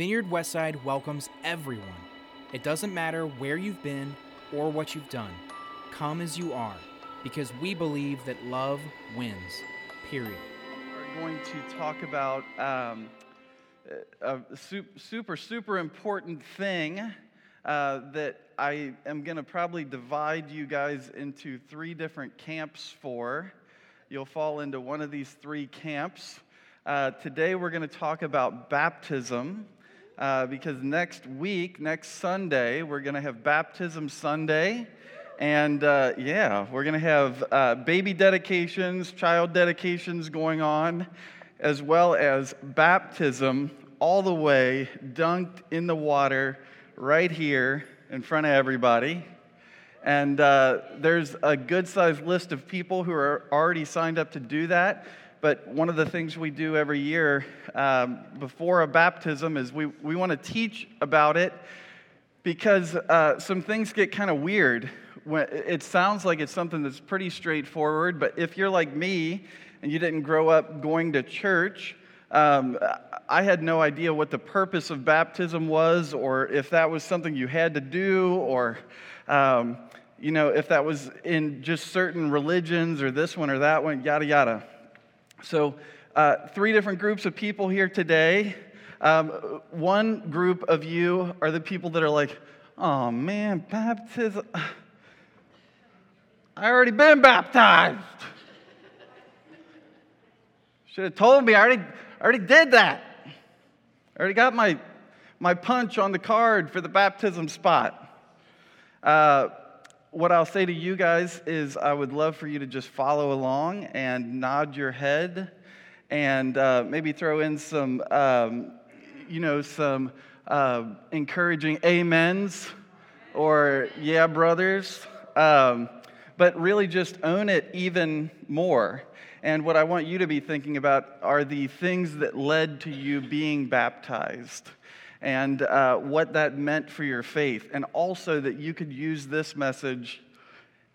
Vineyard Westside welcomes everyone. It doesn't matter where you've been or what you've done. Come as you are, because we believe that love wins. Period. We're going to talk about um, a super, super important thing uh, that I am going to probably divide you guys into three different camps for. You'll fall into one of these three camps. Uh, today, we're going to talk about baptism uh, because next week, next Sunday, we're going to have Baptism Sunday. And uh, yeah, we're going to have uh, baby dedications, child dedications going on, as well as baptism all the way dunked in the water right here in front of everybody. And uh, there's a good sized list of people who are already signed up to do that. But one of the things we do every year um, before a baptism is we, we want to teach about it because uh, some things get kind of weird. It sounds like it's something that's pretty straightforward, but if you're like me and you didn't grow up going to church, um, I had no idea what the purpose of baptism was, or if that was something you had to do, or um, you know, if that was in just certain religions, or this one or that one, yada yada. So, uh, three different groups of people here today. Um, one group of you are the people that are like, oh man, baptism. I already been baptized. Should have told me. I already, already did that. I already got my, my punch on the card for the baptism spot. Uh, what I'll say to you guys is I would love for you to just follow along and nod your head and uh, maybe throw in some, um, you know, some uh, encouraging amens or yeah, brothers. Um, but really just own it even more. And what I want you to be thinking about are the things that led to you being baptized and uh, what that meant for your faith, and also that you could use this message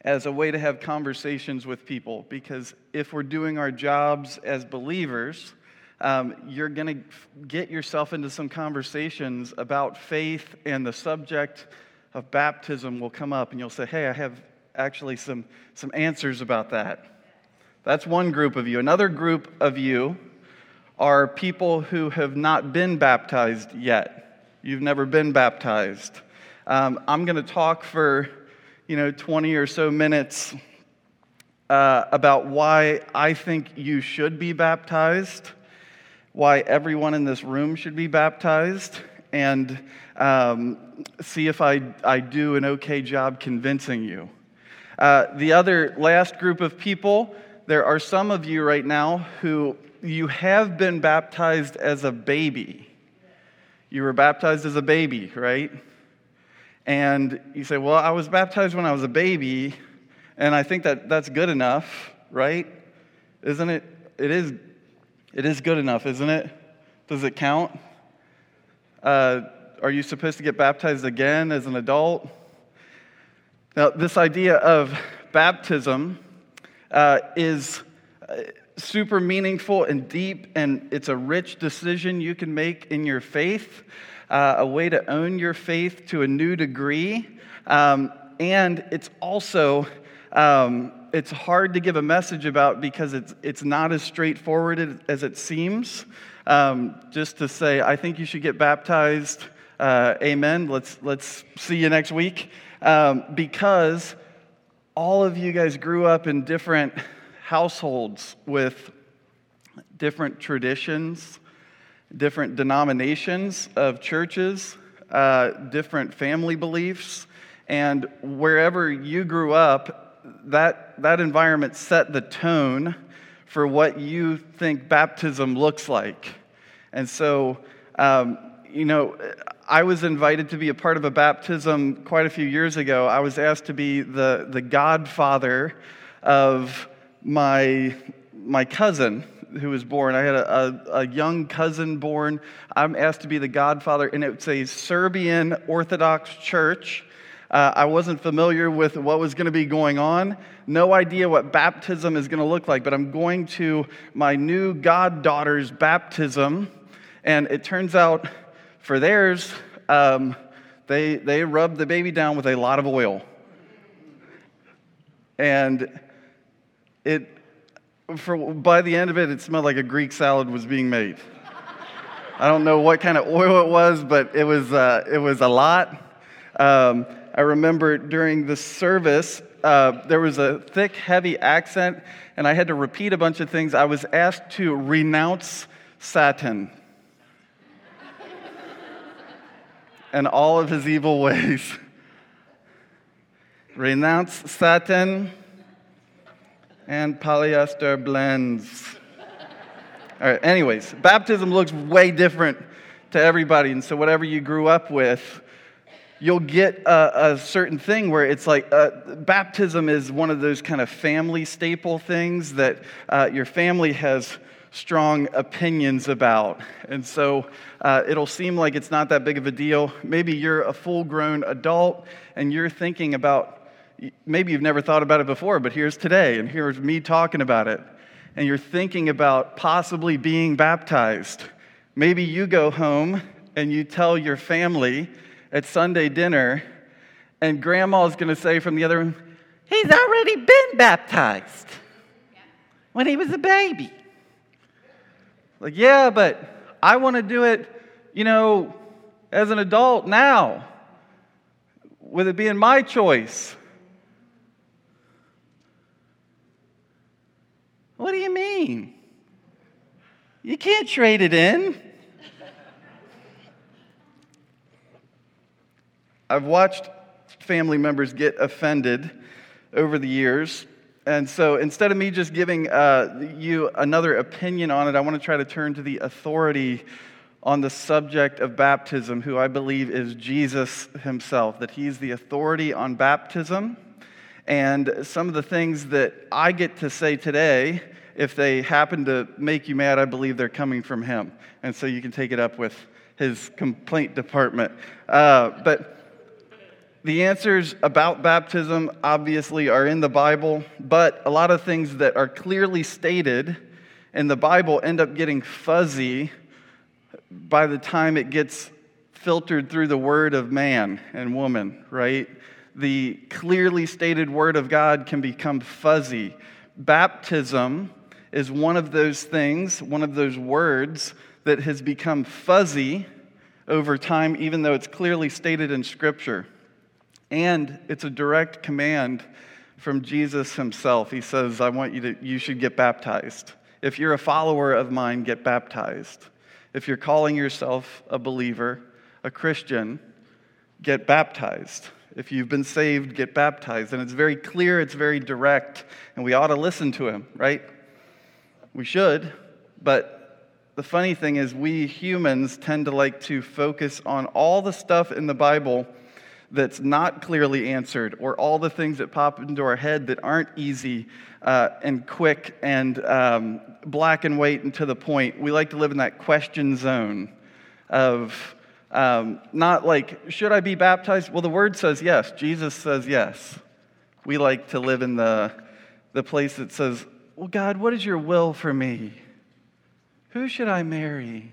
as a way to have conversations with people. Because if we're doing our jobs as believers, um, you're going to get yourself into some conversations about faith, and the subject of baptism will come up, and you'll say, Hey, I have actually some, some answers about that. That's one group of you. Another group of you are people who have not been baptized yet. You've never been baptized. Um, I'm going to talk for, you know, 20 or so minutes uh, about why I think you should be baptized, why everyone in this room should be baptized, and um, see if I, I do an okay job convincing you. Uh, the other last group of people, there are some of you right now who you have been baptized as a baby. You were baptized as a baby, right? And you say, Well, I was baptized when I was a baby, and I think that that's good enough, right? Isn't it? It is, it is good enough, isn't it? Does it count? Uh, are you supposed to get baptized again as an adult? Now, this idea of baptism uh, is. Super meaningful and deep, and it's a rich decision you can make in your faith, uh, a way to own your faith to a new degree. Um, and it's also um, it's hard to give a message about because it's, it's not as straightforward as it seems. Um, just to say, I think you should get baptized. Uh, amen. Let's, let's see you next week. Um, because all of you guys grew up in different households with different traditions, different denominations of churches, uh, different family beliefs, and wherever you grew up, that, that environment set the tone for what you think baptism looks like. And so, um, you know, I was invited to be a part of a baptism quite a few years ago. I was asked to be the, the godfather of my, my cousin who was born. I had a, a, a, young cousin born. I'm asked to be the godfather, and it's a Serbian Orthodox church. Uh, I wasn't familiar with what was going to be going on, no idea what baptism is going to look like, but I'm going to my new goddaughter's baptism, and it turns out For theirs, um, they, they rubbed the baby down with a lot of oil. And it, for, by the end of it, it smelled like a Greek salad was being made. I don't know what kind of oil it was, but it was, uh, it was a lot. Um, I remember during the service, uh, there was a thick, heavy accent, and I had to repeat a bunch of things. I was asked to renounce Satan and all of his evil ways. renounce Satan and polyester blends. All right, anyways, baptism looks way different to everybody. And so, whatever you grew up with, you'll get a, a certain thing where it's like uh, baptism is one of those kind of family staple things that uh, your family has strong opinions about. And so uh, it'll seem like it's not that big of a deal. Maybe you're a full grown adult and you're thinking about, maybe you've never thought about it before, but here's today, and here's me talking about it and you're thinking about possibly being baptized, maybe you go home and you tell your family at Sunday dinner, and grandma's to say from the other room, He's already been baptized when he was a baby. Like, yeah, but I want to do it, you know, as an adult now, with it being my choice. What do you mean? You can't trade it in. I've watched family members get offended over the years. And so instead of me just giving uh, you another opinion on it, I want to try to turn to the authority on the subject of baptism, who I believe is Jesus himself, that he's the authority on baptism. And some of the things that I get to say today, if they happen to make you mad, I believe they're coming from him. And so you can take it up with his complaint department. Uh, but the answers about baptism obviously are in the Bible, but a lot of things that are clearly stated in the Bible end up getting fuzzy by the time it gets filtered through the word of man and woman, right? The clearly stated word of God can become fuzzy. Baptism is one of those things, one of those words that has become fuzzy over time, even though it's clearly stated in Scripture. And it's a direct command from Jesus himself. He says, I want you to, you should get baptized. If you're a follower of mine, get baptized. If you're calling yourself a believer, a Christian, get baptized. If you've been saved, get baptized. And it's very clear, it's very direct, and we ought to listen to him, right? We should, but the funny thing is, we humans tend to like to focus on all the stuff in the Bible that's not clearly answered, or all the things that pop into our head that aren't easy uh, and quick and um, black and white and to the point. We like to live in that question zone of, um, not like, should I be baptized? Well, the word says yes. Jesus says yes. We like to live in the, the place that says, well, God, what is your will for me? Who should I marry?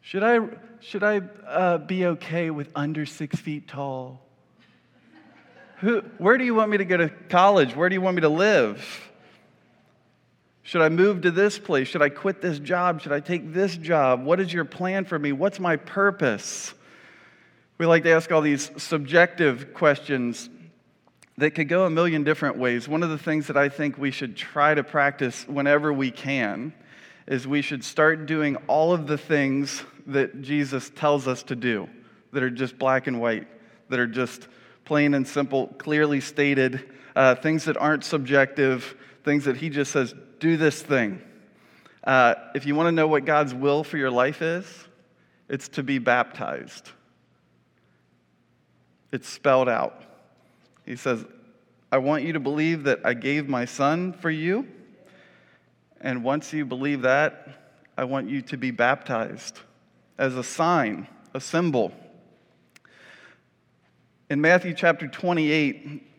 Should I, should I uh, be okay with under six feet tall? Who, where do you want me to go to college? Where do you want me to live? Should I move to this place? Should I quit this job? Should I take this job? What is your plan for me? What's my purpose? We like to ask all these subjective questions that could go a million different ways. One of the things that I think we should try to practice whenever we can is we should start doing all of the things that Jesus tells us to do that are just black and white, that are just plain and simple, clearly stated, uh, things that aren't subjective, things that he just says, do this thing. Uh, if you want to know what God's will for your life is, it's to be baptized. It's spelled out. He says, I want you to believe that I gave my son for you. And once you believe that, I want you to be baptized as a sign, a symbol. In Matthew chapter 28,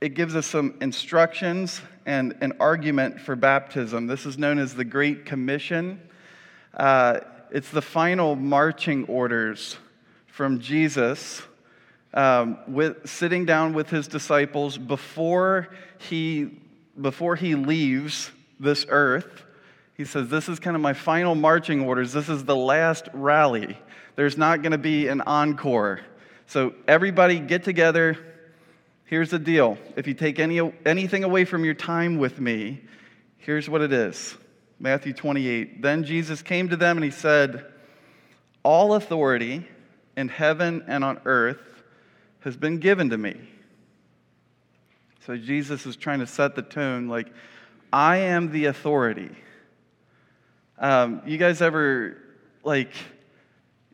it gives us some instructions and an argument for baptism. This is known as the Great Commission. Uh, it's the final marching orders from Jesus um, with, sitting down with his disciples before he, before he leaves this earth. He says, This is kind of my final marching orders. This is the last rally. There's not going to be an encore. So, everybody get together. Here's the deal. If you take any, anything away from your time with me, here's what it is Matthew 28. Then Jesus came to them and he said, All authority in heaven and on earth has been given to me. So Jesus is trying to set the tone like, I am the authority. Um, you guys ever, like,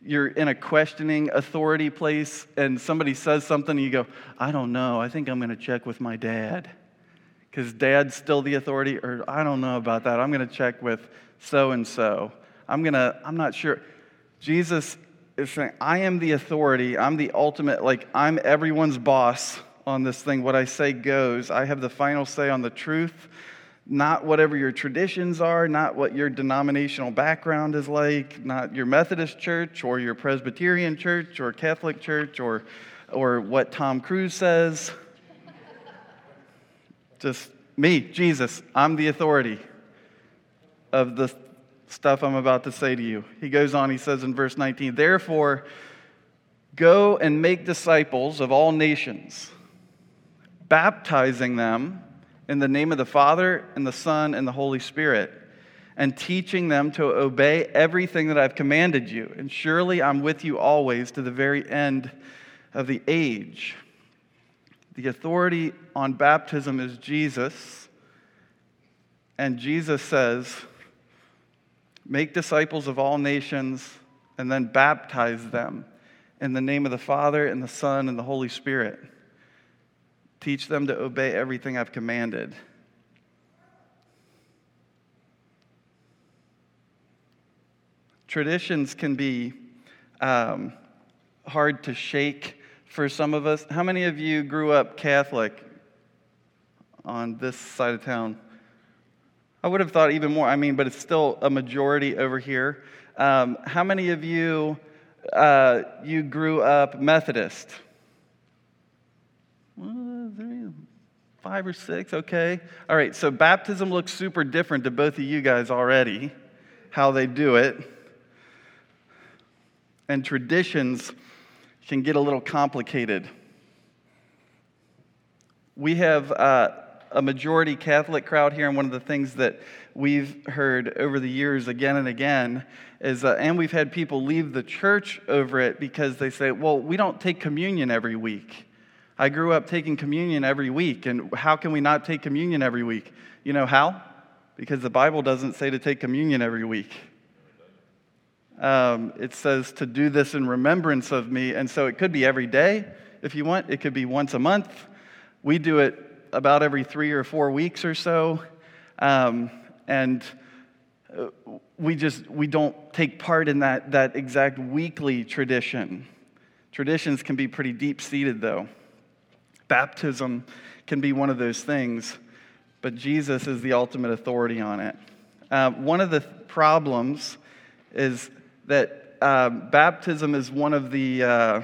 you're in a questioning authority place and somebody says something and you go, I don't know. I think I'm going to check with my dad because dad's still the authority, or I don't know about that. I'm going to check with so and so. I'm going to, I'm not sure. Jesus is saying, I am the authority. I'm the ultimate, like, I'm everyone's boss on this thing. What I say goes. I have the final say on the truth, not whatever your traditions are, not what your denominational background is like, not your Methodist church or your Presbyterian church or Catholic church or, or what Tom Cruise says. Just me, Jesus. I'm the authority of the stuff I'm about to say to you. He goes on, he says in verse 19, Therefore, go and make disciples of all nations, baptizing them in the name of the Father, and the Son, and the Holy Spirit, and teaching them to obey everything that I've commanded you. And surely I'm with you always to the very end of the age. The authority on baptism is Jesus. And Jesus says, Make disciples of all nations and then baptize them in the name of the Father and the Son and the Holy Spirit. Teach them to obey everything I've commanded. Traditions can be um, hard to shake for some of us. How many of you grew up Catholic on this side of town? I would have thought even more. I mean, but it's still a majority over here. Um, how many of you uh, you grew up Methodist? Five or six, okay. All right, so baptism looks super different to both of you guys already, how they do it. And traditions can get a little complicated. We have uh, a majority Catholic crowd here, and one of the things that we've heard over the years again and again is, uh, and we've had people leave the church over it because they say, well, we don't take communion every week. I grew up taking communion every week, and how can we not take communion every week? You know how? Because the Bible doesn't say to take communion every week. Um, it says to do this in remembrance of me, and so it could be every day if you want, it could be once a month. We do it about every three or four weeks or so. Um, and uh, we just we don't take part in that, that exact weekly tradition. Traditions can be pretty deep seated, though. Baptism can be one of those things, but Jesus is the ultimate authority on it. Uh, one of the problems is that uh, baptism is one of the uh,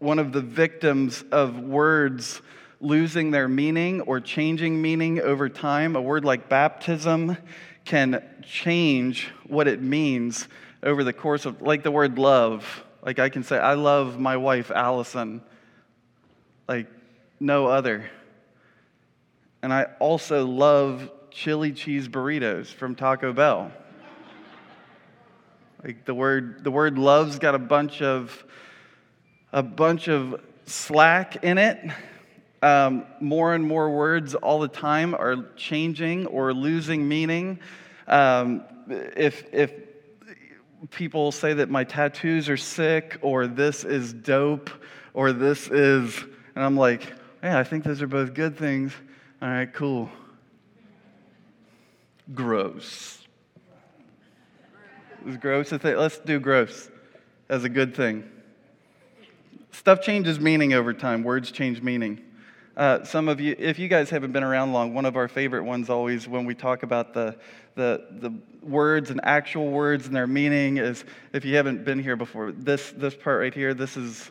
one of the victims of words losing their meaning or changing meaning over time. A word like baptism can change what it means over the course of, like the word love. Like I can say, I love my wife, Allison, like no other. And I also love chili cheese burritos from Taco Bell. like the word, the word love's got a bunch of, a bunch of slack in it um, more and more words all the time are changing or losing meaning. Um, if, if people say that my tattoos are sick or this is dope or this is, and I'm like, yeah, I think those are both good things. All right, cool. Gross. Is gross a thing? Let's do gross as a good thing. Stuff changes meaning over time, words change meaning. Uh, some of you, if you guys haven't been around long, one of our favorite ones always when we talk about the, the, the words and actual words and their meaning is if you haven't been here before, this, this part right here, this is,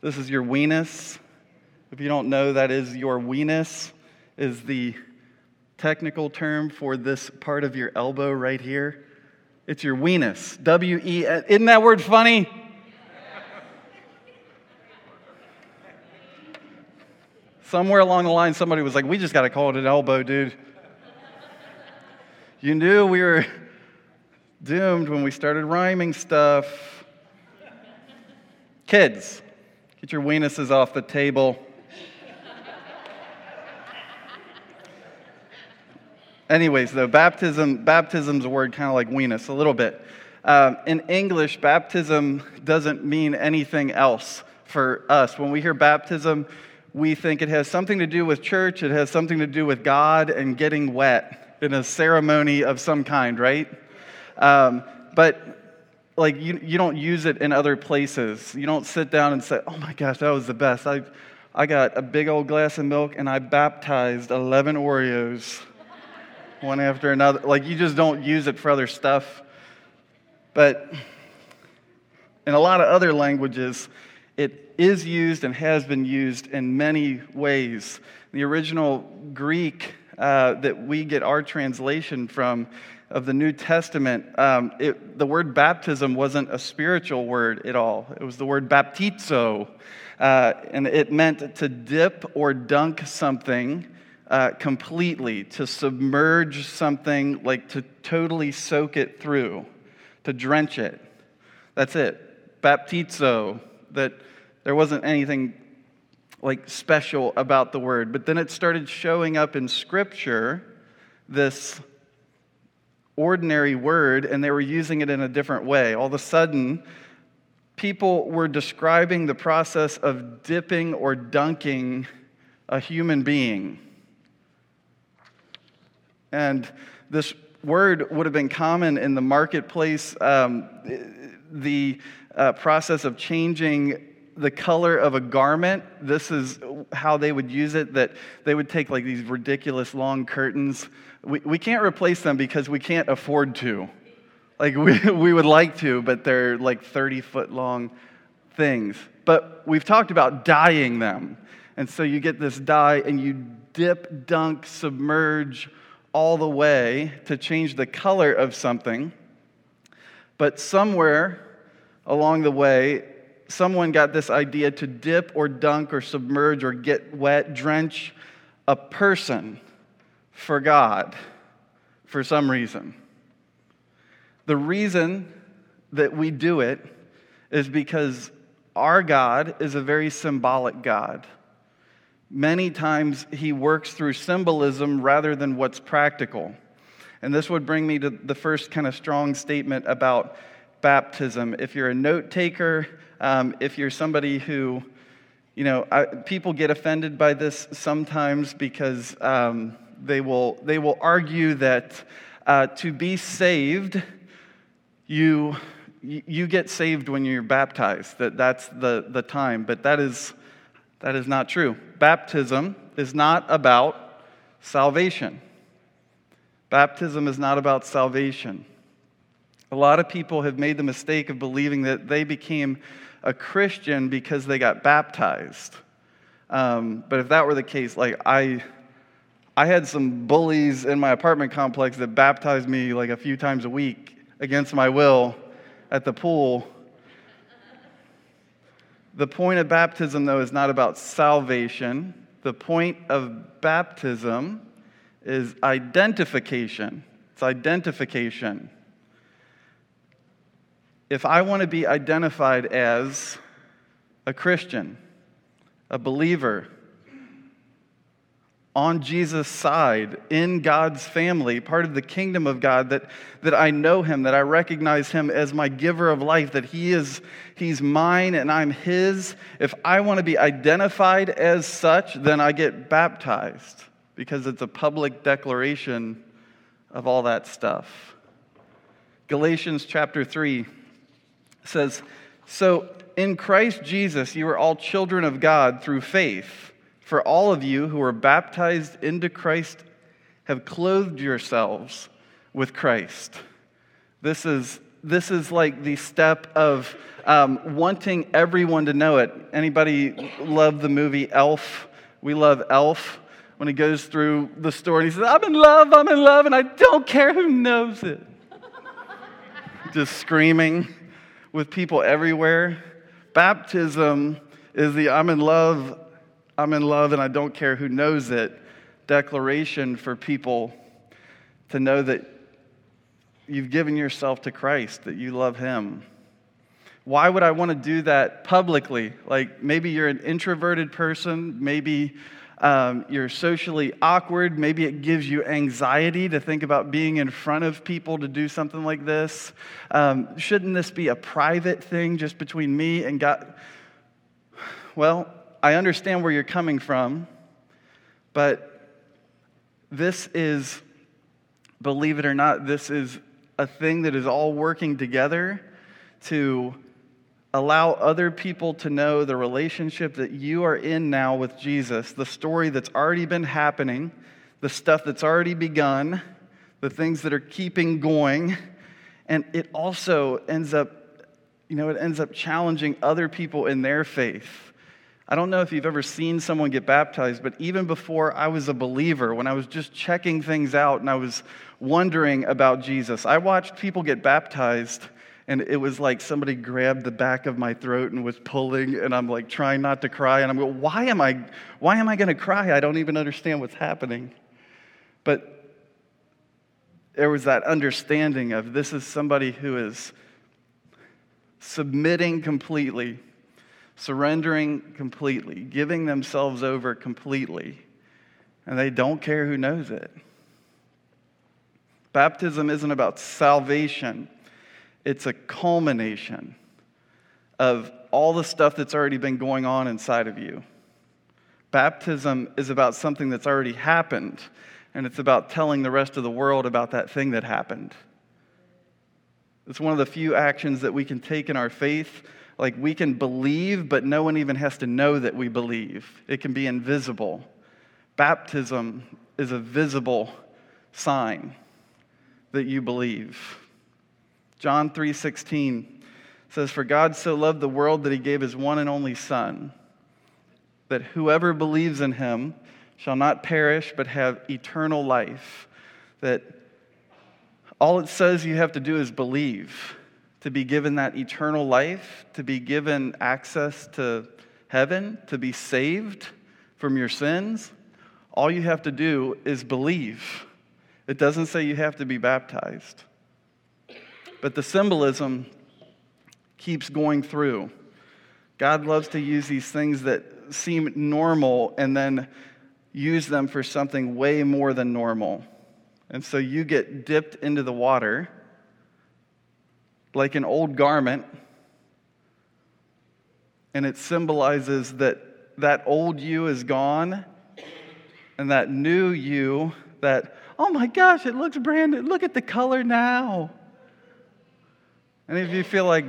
this is your weenus. If you don't know, that is your weenus, is the technical term for this part of your elbow right here. It's your weenus. W E. Isn't that word funny? Somewhere along the line, somebody was like, We just got to call it an elbow, dude. You knew we were doomed when we started rhyming stuff. Kids, get your weenuses off the table. Anyways, though, baptism, baptism's a word kind of like weenus, a little bit. Um, in English, baptism doesn't mean anything else for us. When we hear baptism, we think it has something to do with church, it has something to do with God and getting wet in a ceremony of some kind, right? Um, but like you, you don't use it in other places. You don't sit down and say, oh my gosh, that was the best. I, I got a big old glass of milk and I baptized 11 Oreos one after another. Like, you just don't use it for other stuff. But in a lot of other languages, it is used and has been used in many ways. The original Greek uh, that we get our translation from of the New Testament, um, it, the word baptism wasn't a spiritual word at all. It was the word baptizo, uh, and it meant to dip or dunk something uh, completely, to submerge something, like to totally soak it through, to drench it. That's it. Baptizo, that there wasn't anything like special about the word. But then it started showing up in Scripture, this ordinary word, and they were using it in a different way. All of a sudden, people were describing the process of dipping or dunking a human being. And this word would have been common in the marketplace. Um, the uh, process of changing the color of a garment, this is how they would use it that they would take like these ridiculous long curtains. We, we can't replace them because we can't afford to. Like we, we would like to, but they're like 30 foot long things. But we've talked about dyeing them. And so you get this dye and you dip, dunk, submerge, all the way to change the color of something, but somewhere along the way, someone got this idea to dip or dunk or submerge or get wet, drench a person for God for some reason. The reason that we do it is because our God is a very symbolic God. Many times he works through symbolism rather than what's practical. And this would bring me to the first kind of strong statement about baptism. If you're a note taker, um, if you're somebody who, you know, I, people get offended by this sometimes because um, they, will, they will argue that uh, to be saved, you, you get saved when you're baptized, that that's the, the time. But that is that is not true. Baptism is not about salvation. Baptism is not about salvation. A lot of people have made the mistake of believing that they became a Christian because they got baptized. Um, but if that were the case, like I, I had some bullies in my apartment complex that baptized me like a few times a week against my will at the pool the point of baptism, though, is not about salvation. The point of baptism is identification. It's identification. If I want to be identified as a Christian, a believer, on Jesus' side, in God's family, part of the kingdom of God, that, that I know Him, that I recognize Him as my giver of life, that He is He's mine and I'm His. If I want to be identified as such, then I get baptized because it's a public declaration of all that stuff. Galatians chapter 3 says, So in Christ Jesus, you are all children of God through faith. For all of you who are baptized into Christ have clothed yourselves with Christ. This is, this is like the step of um, wanting everyone to know it. Anybody love the movie Elf? We love Elf when he goes through the story and he says, I'm in love, I'm in love, and I don't care who knows it. Just screaming with people everywhere. Baptism is the I'm in love, I'm in love, and I don't care who knows it declaration for people to know that you've given yourself to Christ, that you love Him. Why would I want to do that publicly? Like maybe you're an introverted person, maybe um, you're socially awkward, maybe it gives you anxiety to think about being in front of people to do something like this. Um, shouldn't this be a private thing just between me and God? Well, I understand where you're coming from, but this is, believe it or not, this is a thing that is all working together to allow other people to know the relationship that you are in now with Jesus, the story that's already been happening, the stuff that's already begun, the things that are keeping going. And it also ends up, you know, it ends up challenging other people in their faith. I don't know if you've ever seen someone get baptized, but even before I was a believer, when I was just checking things out and I was wondering about Jesus, I watched people get baptized and it was like somebody grabbed the back of my throat and was pulling and i'm like trying not to cry and i'm going why am i why am i going to cry? I don't even understand what's happening. But there was that understanding of this is somebody who is submitting completely surrendering completely, giving themselves over completely, and they don't care who knows it. Baptism isn't about salvation, it's a culmination of all the stuff that's already been going on inside of you. Baptism is about something that's already happened, and it's about telling the rest of the world about that thing that happened. It's one of the few actions that we can take in our faith like we can believe, but no one even has to know that we believe. It can be invisible. Baptism is a visible sign that you believe. John 3:16 says for God so loved the world that he gave his one and only son that whoever believes in him shall not perish but have eternal life that all it says you have to do is believe to be given that eternal life, to be given access to heaven, to be saved from your sins, all you have to do is believe. It doesn't say you have to be baptized. But the symbolism keeps going through. God loves to use these things that seem normal and then use them for something way more than normal. And so you get dipped into the water like an old garment, and it symbolizes that that old you is gone, and that new you, that, oh my gosh, it looks brand new. Look at the color now. Any of you feel like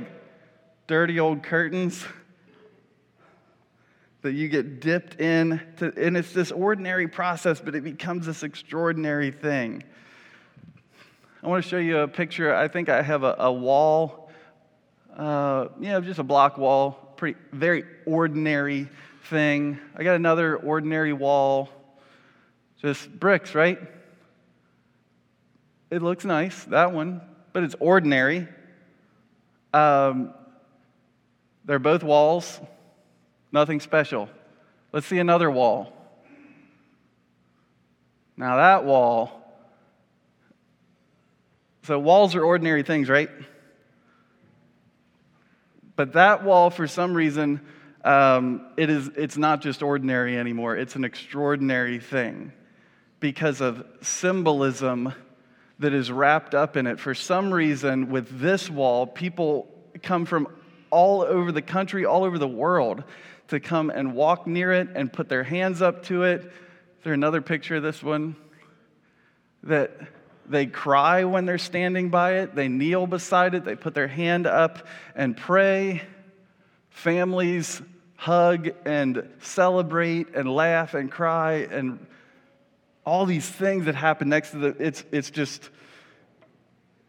dirty old curtains? that you get dipped in to, and it's this ordinary process but it becomes this extraordinary thing I want to show you a picture. I think I have a, a wall, uh, know, just a block wall, pretty, very ordinary thing. I got another ordinary wall, just bricks, right? It looks nice, that one, but it's ordinary. Um, they're both walls, nothing special. Let's see another wall. Now, that wall so, walls are ordinary things, right? But that wall, for some reason, um, it is, it's not just ordinary anymore. It's an extraordinary thing because of symbolism that is wrapped up in it. For some reason, with this wall, people come from all over the country, all over the world to come and walk near it and put their hands up to it. Is there another picture of this one? That they cry when they're standing by it. They kneel beside it. They put their hand up and pray. Families hug and celebrate and laugh and cry and all these things that happen next to the it's it's just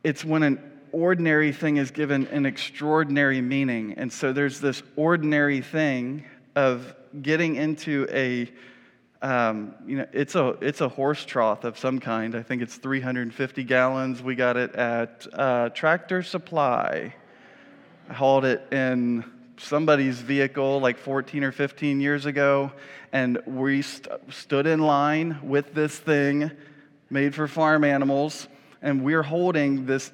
it's when an ordinary thing is given an extraordinary meaning. And so there's this ordinary thing of getting into a um, you know, it's a it's a horse trough of some kind. I think it's 350 gallons. We got it at uh, Tractor Supply. I hauled it in somebody's vehicle like 14 or 15 years ago, and we st- stood in line with this thing made for farm animals, and we're holding this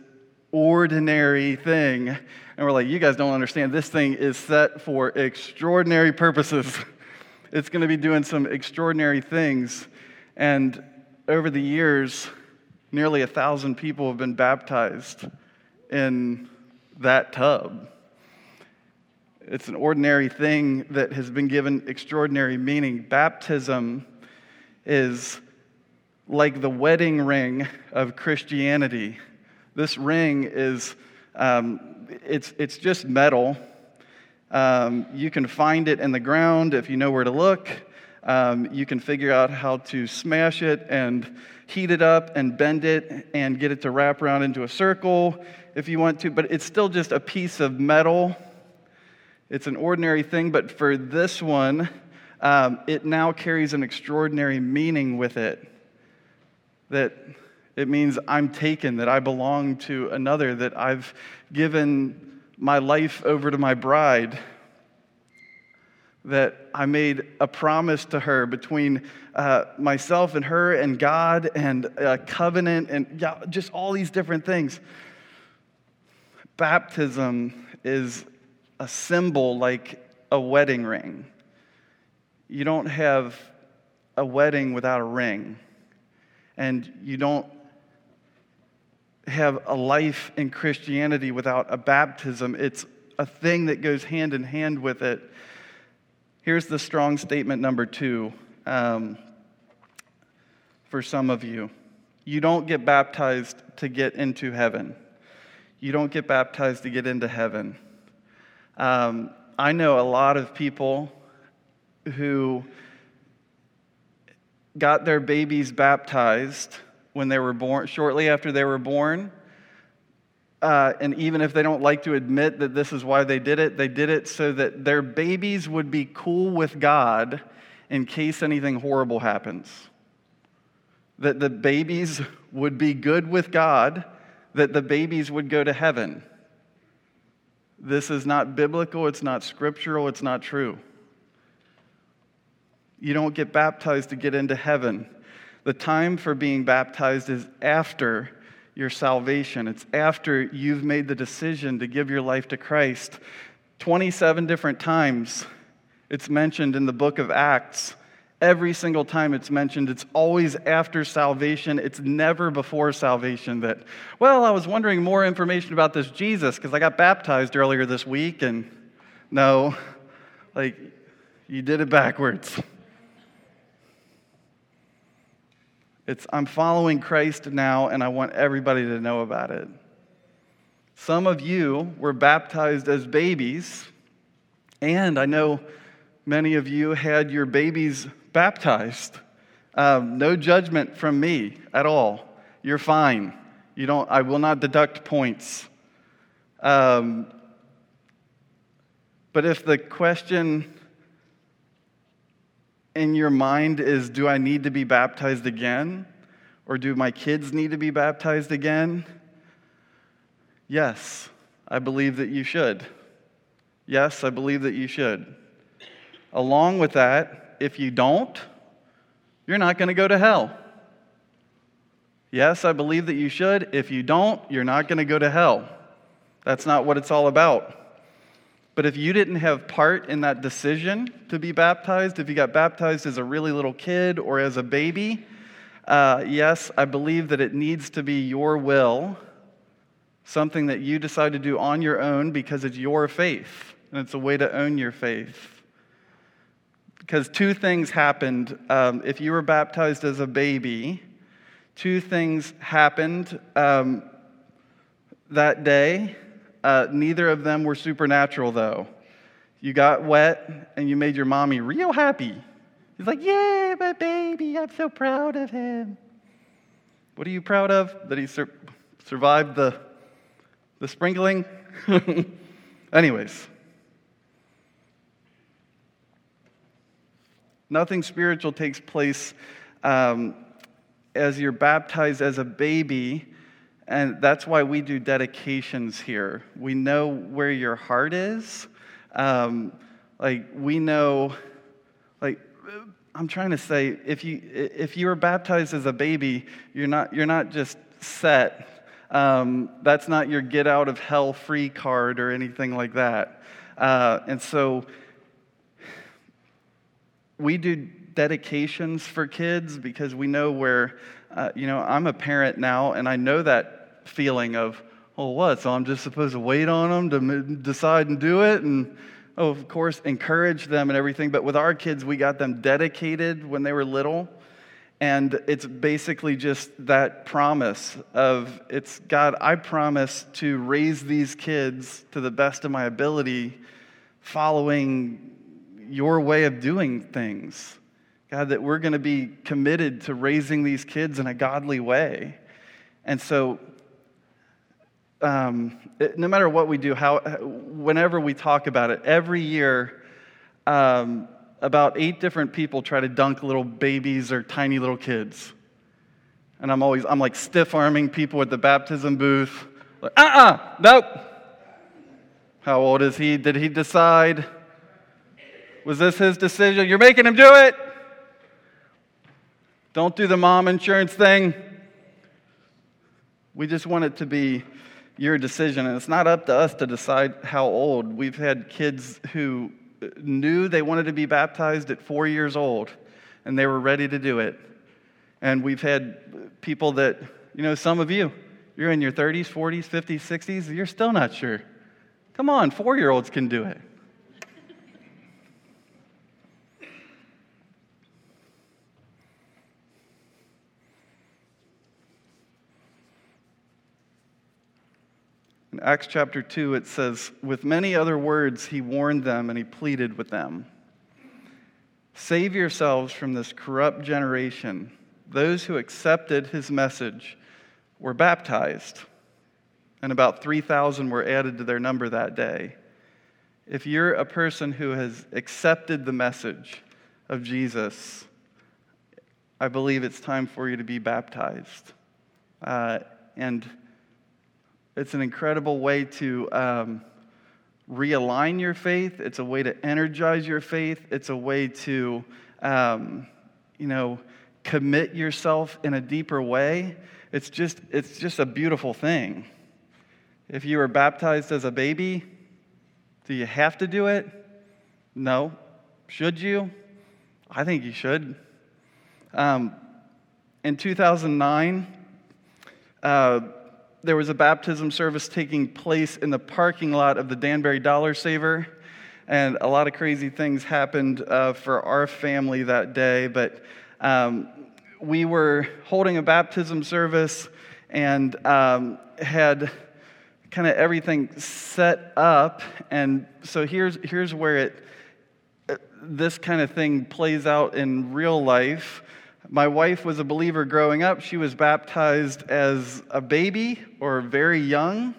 ordinary thing, and we're like, you guys don't understand. This thing is set for extraordinary purposes. it's going to be doing some extraordinary things. And over the years, nearly a thousand people have been baptized in that tub. It's an ordinary thing that has been given extraordinary meaning. Baptism is like the wedding ring of Christianity. This ring is, um, it's, it's just metal um, you can find it in the ground if you know where to look. Um, you can figure out how to smash it and heat it up and bend it and get it to wrap around into a circle if you want to, but it's still just a piece of metal. It's an ordinary thing, but for this one, um, it now carries an extraordinary meaning with it. That it means I'm taken, that I belong to another, that I've given my life over to my bride, that I made a promise to her between uh, myself and her and God and a covenant and yeah, just all these different things. Baptism is a symbol like a wedding ring. You don't have a wedding without a ring, and you don't have a life in Christianity without a baptism. It's a thing that goes hand in hand with it. Here's the strong statement number two um, for some of you you don't get baptized to get into heaven, you don't get baptized to get into heaven. Um, I know a lot of people who got their babies baptized when they were born, shortly after they were born. Uh, and even if they don't like to admit that this is why they did it, they did it so that their babies would be cool with God in case anything horrible happens. That the babies would be good with God, that the babies would go to heaven. This is not biblical, it's not scriptural, it's not true. You don't get baptized to get into heaven. The time for being baptized is after your salvation, it's after you've made the decision to give your life to Christ. 27 different times it's mentioned in the book of Acts. Every single time it's mentioned, it's always after salvation. It's never before salvation that, well, I was wondering more information about this Jesus because I got baptized earlier this week. And no, like, you did it backwards. It's, I'm following Christ now, and I want everybody to know about it. Some of you were baptized as babies, and I know many of you had your babies baptized. Um, no judgment from me at all. You're fine. You don't, I will not deduct points. Um, but if the question in your mind is do I need to be baptized again? Or do my kids need to be baptized again? Yes, I believe that you should. Yes, I believe that you should. Along with that, if you don't, you're not going to go to hell. Yes, I believe that you should. If you don't, you're not going to go to hell. That's not what it's all about. But if you didn't have part in that decision to be baptized, if you got baptized as a really little kid or as a baby, uh, yes, I believe that it needs to be your will, something that you decide to do on your own because it's your faith, and it's a way to own your faith. Because two things happened. Um, if you were baptized as a baby, two things happened um, that day. Uh, neither of them were supernatural, though. You got wet and you made your mommy real happy. He's like, Yeah, my baby, I'm so proud of him. What are you proud of? That he's survived the, the sprinkling. Anyways, nothing spiritual takes place um, as you're baptized as a baby. And that's why we do dedications here. We know where your heart is. Um, like, we know, like, I'm trying to say, if you, if you were baptized as a baby, you're not, you're not just set. Um, that's not your get out of hell free card or anything like that. Uh, and so we do dedications for kids because we know where, uh, you know, I'm a parent now and I know that feeling of, oh, what? So I'm just supposed to wait on them to decide and do it? And, oh, of course, encourage them and everything. But with our kids, we got them dedicated when they were little. And it's basically just that promise of it's God, I promise to raise these kids to the best of my ability, following your way of doing things. God, that we're going to be committed to raising these kids in a godly way. And so, um, no matter what we do, how, whenever we talk about it, every year, um, about eight different people try to dunk little babies or tiny little kids. And I'm always, I'm like stiff arming people at the baptism booth. Like, uh uh-uh, uh, nope. How old is he? Did he decide? Was this his decision? You're making him do it. Don't do the mom insurance thing. We just want it to be your decision, and it's not up to us to decide how old. We've had kids who knew they wanted to be baptized at four years old, and they were ready to do it. And we've had people that, you know, some of you, you're in your 30s, 40s, 50s, 60s, you're still not sure. Come on, four year olds can do it. In Acts chapter 2, it says, With many other words, he warned them and he pleaded with them Save yourselves from this corrupt generation. Those who accepted his message were baptized, and about 3,000 were added to their number that day. If you're a person who has accepted the message of Jesus, I believe it's time for you to be baptized. Uh, and it's an incredible way to um, realign your faith. It's a way to energize your faith. It's a way to, um, you know, commit yourself in a deeper way. It's just, it's just a beautiful thing. If you were baptized as a baby, do you have to do it? No. Should you? I think you should. Um, in 2009, uh, there was a baptism service taking place in the parking lot of the Danbury Dollar Saver. And a lot of crazy things happened uh, for our family that day. But um, we were holding a baptism service and um, had kind of everything set up. And so here's, here's where it, uh, this kind of thing plays out in real life. My wife was a believer growing up. She was baptized as a baby or very young.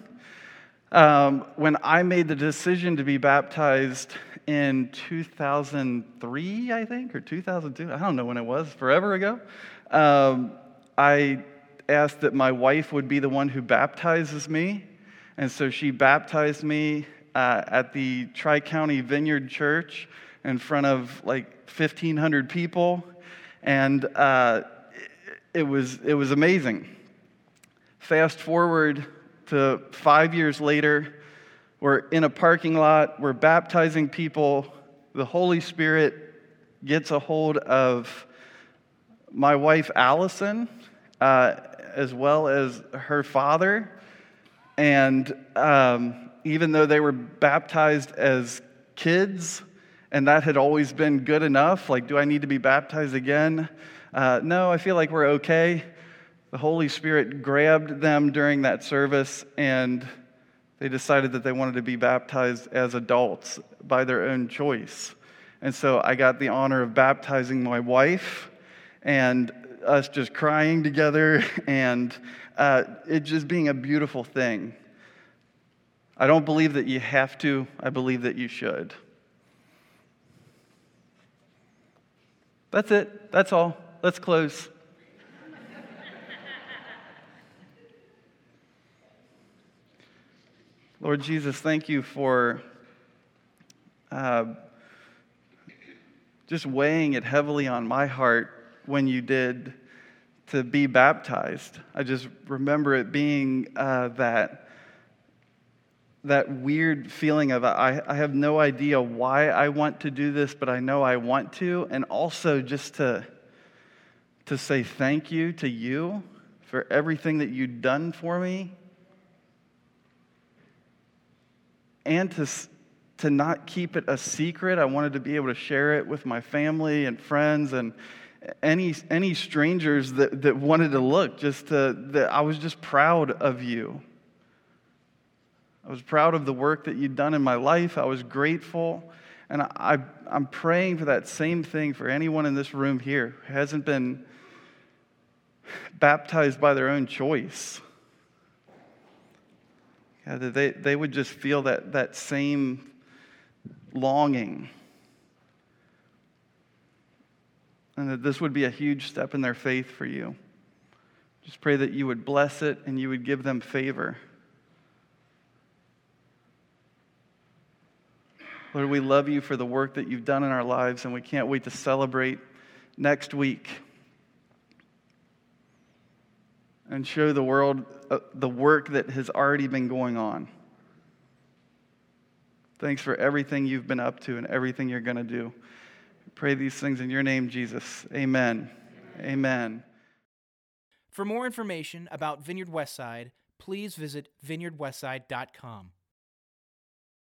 Um, when I made the decision to be baptized in 2003, I think, or 2002, I don't know when it was, forever ago, um, I asked that my wife would be the one who baptizes me. And so she baptized me uh, at the Tri County Vineyard Church in front of like 1,500 people and uh, it, was, it was amazing. Fast forward to five years later, we're in a parking lot, we're baptizing people, the Holy Spirit gets a hold of my wife, Allison, uh, as well as her father. And um, even though they were baptized as kids, and that had always been good enough. Like, do I need to be baptized again? Uh, no, I feel like we're okay. The Holy Spirit grabbed them during that service and they decided that they wanted to be baptized as adults by their own choice. And so I got the honor of baptizing my wife. And us just crying together and uh, it just being a beautiful thing. I don't believe that you have to, I believe that you should. That's it. That's all. Let's close. Lord Jesus, thank you for uh, just weighing it heavily on my heart when you did to be baptized. I just remember it being uh, that that weird feeling of I, I have no idea why I want to do this, but I know I want to, and also just to to say thank you to you for everything that you've done for me, and to to not keep it a secret. I wanted to be able to share it with my family and friends and any, any strangers that, that wanted to look, just to, that I was just proud of you. I was proud of the work that you'd done in my life. I was grateful. And I, I'm praying for that same thing for anyone in this room here who hasn't been baptized by their own choice. Yeah, that they, they would just feel that, that same longing. And that this would be a huge step in their faith for you. Just pray that you would bless it and you would give them favor. Lord, we love you for the work that you've done in our lives, and we can't wait to celebrate next week and show the world uh, the work that has already been going on. Thanks for everything you've been up to and everything you're going to do. Pray these things in your name, Jesus. Amen. Amen. For more information about Vineyard Westside, please visit vineyardwestside.com.